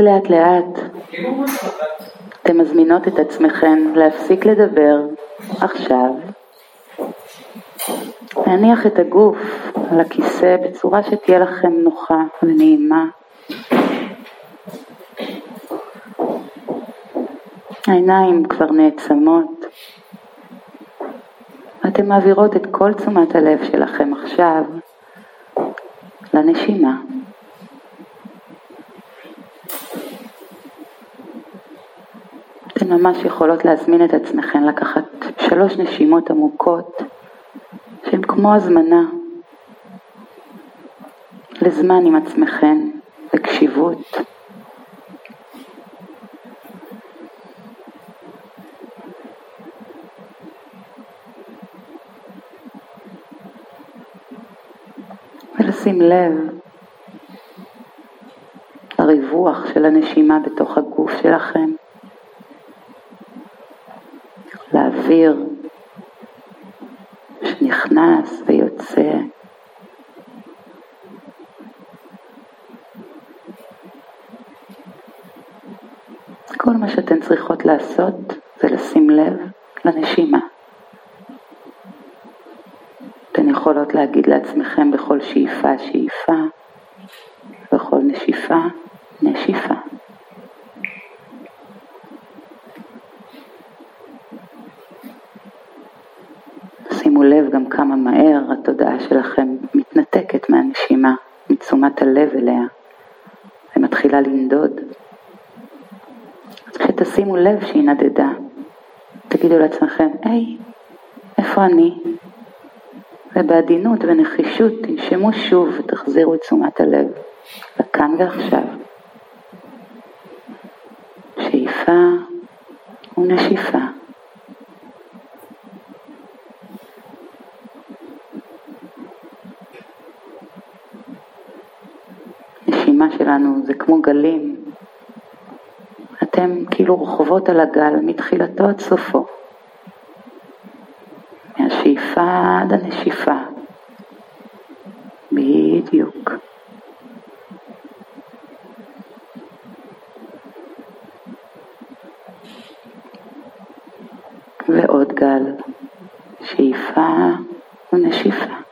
לאט לאט אתן מזמינות את עצמכן להפסיק לדבר עכשיו, להניח את הגוף על הכיסא בצורה שתהיה לכם נוחה ונעימה. העיניים כבר נעצמות. אתן מעבירות את כל תשומת הלב שלכם עכשיו לנשימה. אתן ממש יכולות להזמין את עצמכן לקחת שלוש נשימות עמוקות שהן כמו הזמנה לזמן עם עצמכן, לקשיבות. ולשים לב לריווח של הנשימה בתוך הגוף שלכם. לאוויר שנכנס ויוצא. כל מה שאתן צריכות לעשות זה לשים לב לנשימה. אתן יכולות להגיד לעצמכם בכל שאיפה שאיפה, בכל נשיפה. שימו לב גם כמה מהר התודעה שלכם מתנתקת מהנשימה, מתשומת הלב אליה, ומתחילה לנדוד. כשתשימו לב שהיא נדדה, תגידו לעצמכם, היי, איפה אני? ובעדינות ונחישות תנשמו שוב ותחזירו את תשומת הלב, לכאן ועכשיו. שאיפה ונשיפה. הנשימה שלנו זה כמו גלים. אתם כאילו רוכבות על הגל מתחילתו עד סופו. מהשאיפה עד הנשיפה. בדיוק. ועוד גל, שאיפה ונשיפה.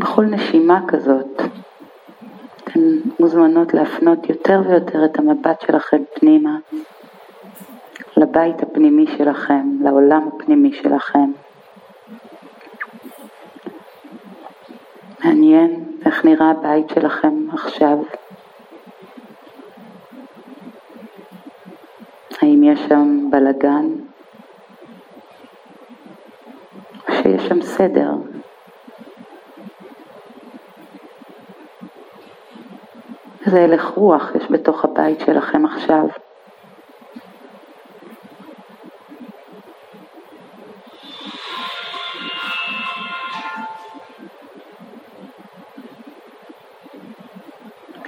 בכל נשימה כזאת אתן מוזמנות להפנות יותר ויותר את המבט שלכם פנימה, לבית הפנימי שלכם, לעולם הפנימי שלכם. מעניין איך נראה הבית שלכם עכשיו. האם יש שם בלגן? שיש שם סדר? איזה הלך רוח יש בתוך הבית שלכם עכשיו.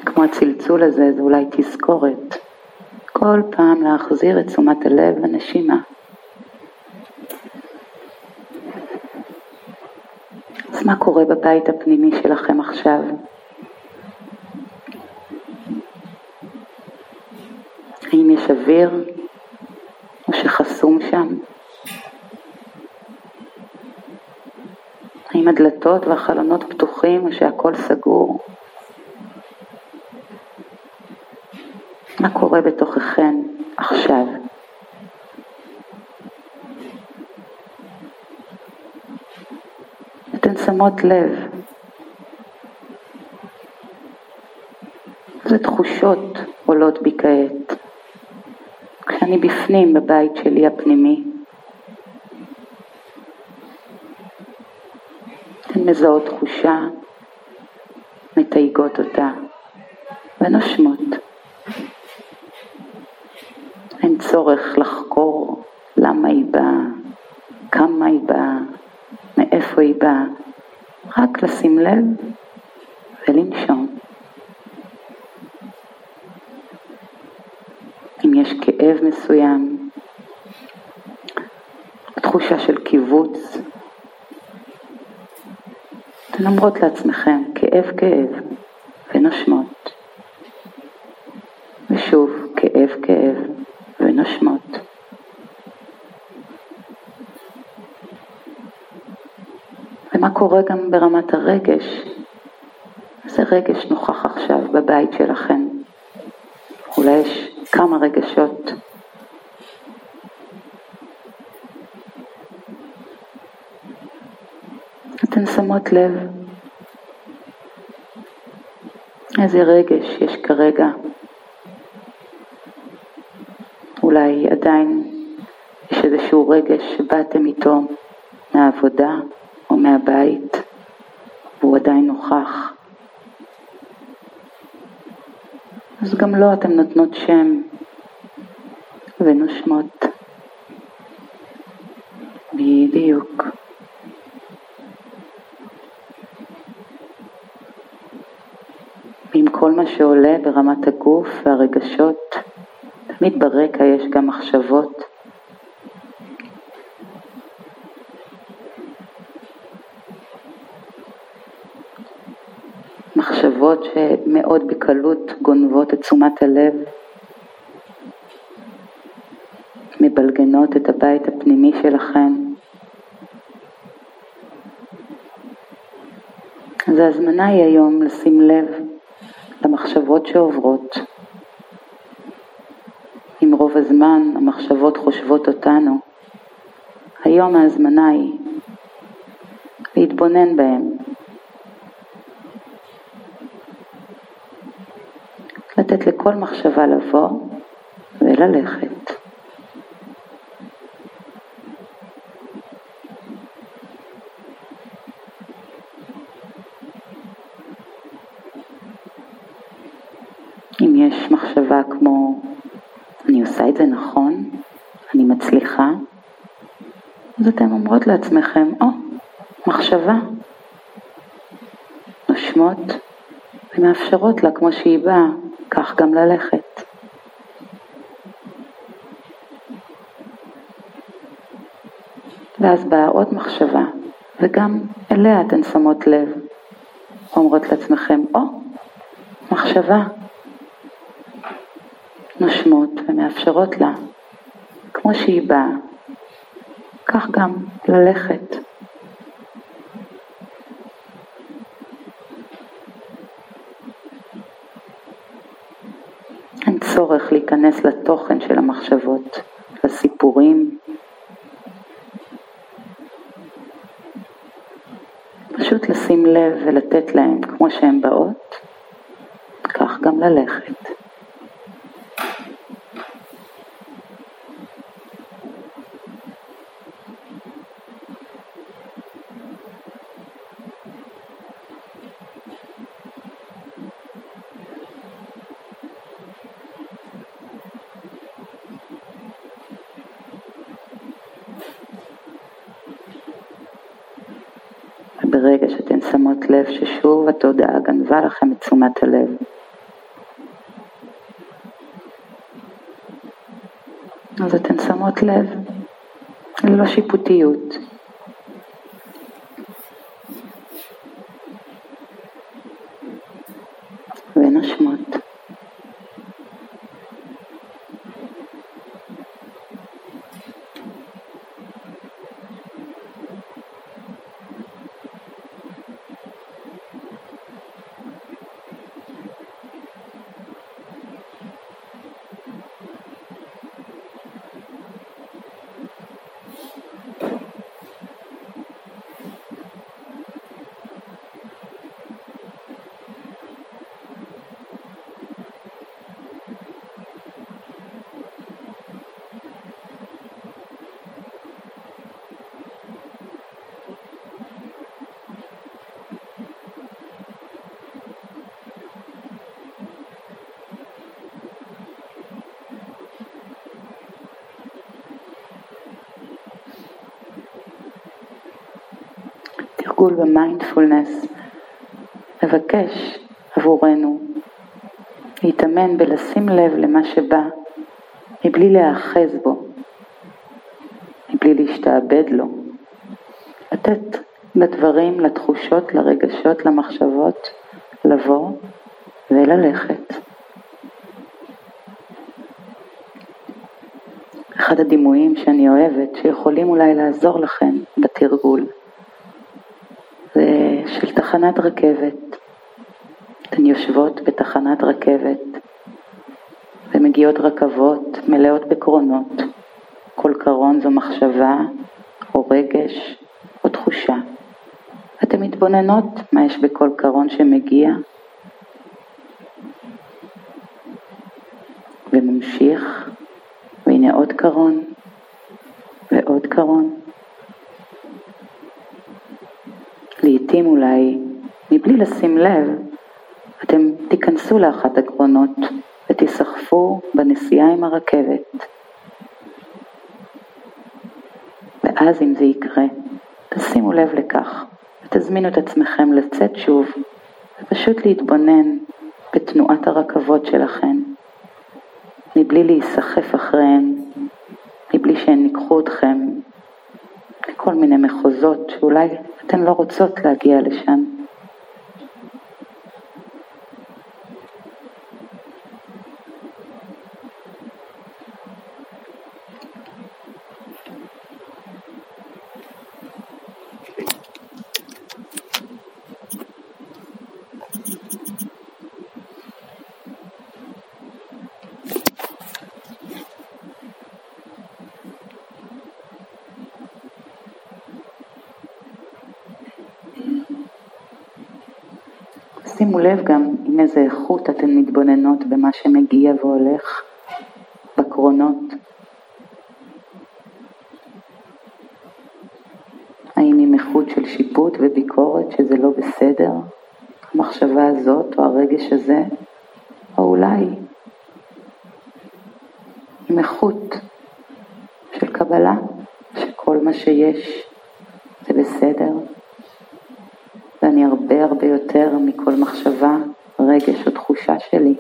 כמו הצלצול הזה, זה אולי תזכורת. כל פעם להחזיר את תשומת הלב לנשימה. אז מה קורה בבית הפנימי שלכם עכשיו? אוויר או שחסום שם? האם הדלתות והחלונות פתוחים או שהכל סגור? מה קורה בתוככן עכשיו? אתן שמות לב. איזה תחושות עולות בי כעת. כשאני בפנים בבית שלי הפנימי. אתן מזהות תחושה, מתייגות אותה ונושמות. אין צורך לחקור למה היא באה, כמה היא באה, מאיפה היא באה, רק לשים לב ולנשום. אם יש כאב מסוים, תחושה של קיבוץ, אתן אומרות לעצמכם, כאב כאב, ונושמות. ושוב, כאב כאב, ונושמות. ומה קורה גם ברמת הרגש? איזה רגש נוכח עכשיו בבית שלכם? אולי יש כמה רגשות. אתן שמות לב איזה רגש יש כרגע. אולי עדיין יש איזשהו רגש שבאתם איתו מהעבודה או מהבית והוא עדיין נוכח. אז גם לו לא אתם נותנות שם ונושמות. בדיוק. ועם כל מה שעולה ברמת הגוף והרגשות, תמיד ברקע יש גם מחשבות. מחשבות שמאוד בקלות גונבות את תשומת הלב, מבלגנות את הבית הפנימי שלכם. אז ההזמנה היא היום לשים לב למחשבות שעוברות. אם רוב הזמן המחשבות חושבות אותנו, היום ההזמנה היא להתבונן בהן, לתת לכל מחשבה לבוא וללכת. אם יש מחשבה כמו אני עושה את זה נכון, אני מצליחה, אז אתן אומרות לעצמכם, או, oh, מחשבה. נושמות ומאפשרות לה כמו שהיא באה, כך גם ללכת. ואז באה עוד מחשבה, וגם אליה אתן שמות לב, אומרות לעצמכם, או, oh, מחשבה. נושמות ומאפשרות לה, כמו שהיא באה, כך גם ללכת. אין צורך להיכנס לתוכן של המחשבות, לסיפורים. פשוט לשים לב ולתת להם כמו שהן באות, כך גם ללכת. ברגע שאתן שמות לב ששוב התודעה גנבה לכם את תשומת הלב. אז אתן שמות לב ללא שיפוטיות. ונשמות. בתרגול במיינדפולנס, מבקש עבורנו להתאמן בלשים לב למה שבא מבלי להיאחז בו, מבלי להשתעבד לו, לתת לדברים, לתחושות, לרגשות, למחשבות, לבוא וללכת. אחד הדימויים שאני אוהבת, שיכולים אולי לעזור לכם בתרגול, של תחנת רכבת. אתן יושבות בתחנת רכבת ומגיעות רכבות מלאות בקרונות. כל קרון זו מחשבה או רגש או תחושה. אתן מתבוננות מה יש בכל קרון שמגיע וממשיך והנה עוד קרון ועוד קרון. לעתים אולי, מבלי לשים לב, אתם תיכנסו לאחת הקרונות ותיסחפו בנסיעה עם הרכבת. ואז אם זה יקרה, תשימו לב לכך ותזמינו את עצמכם לצאת שוב ופשוט להתבונן בתנועת הרכבות שלכם, מבלי להיסחף אחריהן, מבלי שהן ייקחו אתכם לכל מיני מחוזות שאולי אתן לא רוצות להגיע לשם. שימו לב גם עם איזה איכות אתן מתבוננות במה שמגיע והולך בקרונות. האם עם איכות של שיפוט וביקורת שזה לא בסדר, המחשבה הזאת או הרגש הזה, או אולי עם איכות של קבלה, שכל מה שיש זה בסדר. ואני הרבה הרבה יותר מכל מחשבה, רגש או תחושה שלי.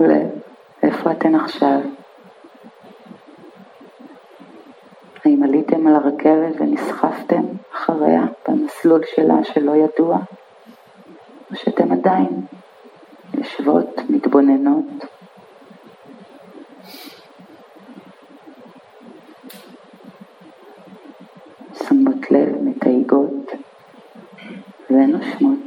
לב איפה אתן עכשיו. האם עליתם על הרכבת ונסחפתם אחריה במסלול שלה שלא ידוע, או שאתם עדיין יושבות, מתבוננות, שמות לב, מתייגות ונושמות.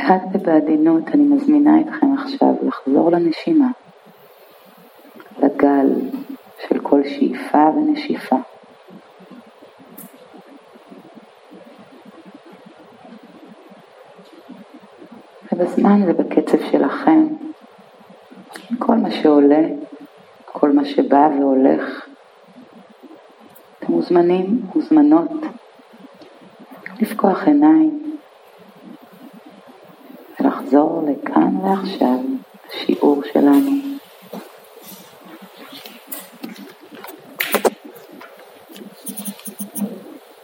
לאט ובעדינות אני מזמינה אתכם עכשיו לחזור לנשימה, לגל של כל שאיפה ונשיפה. ובזמן ובקצב שלכם, כל מה שעולה, כל מה שבא והולך, אתם מוזמנים, מוזמנות, לפקוח עיניים ולחזור לכאן ועכשיו, השיעור שלנו.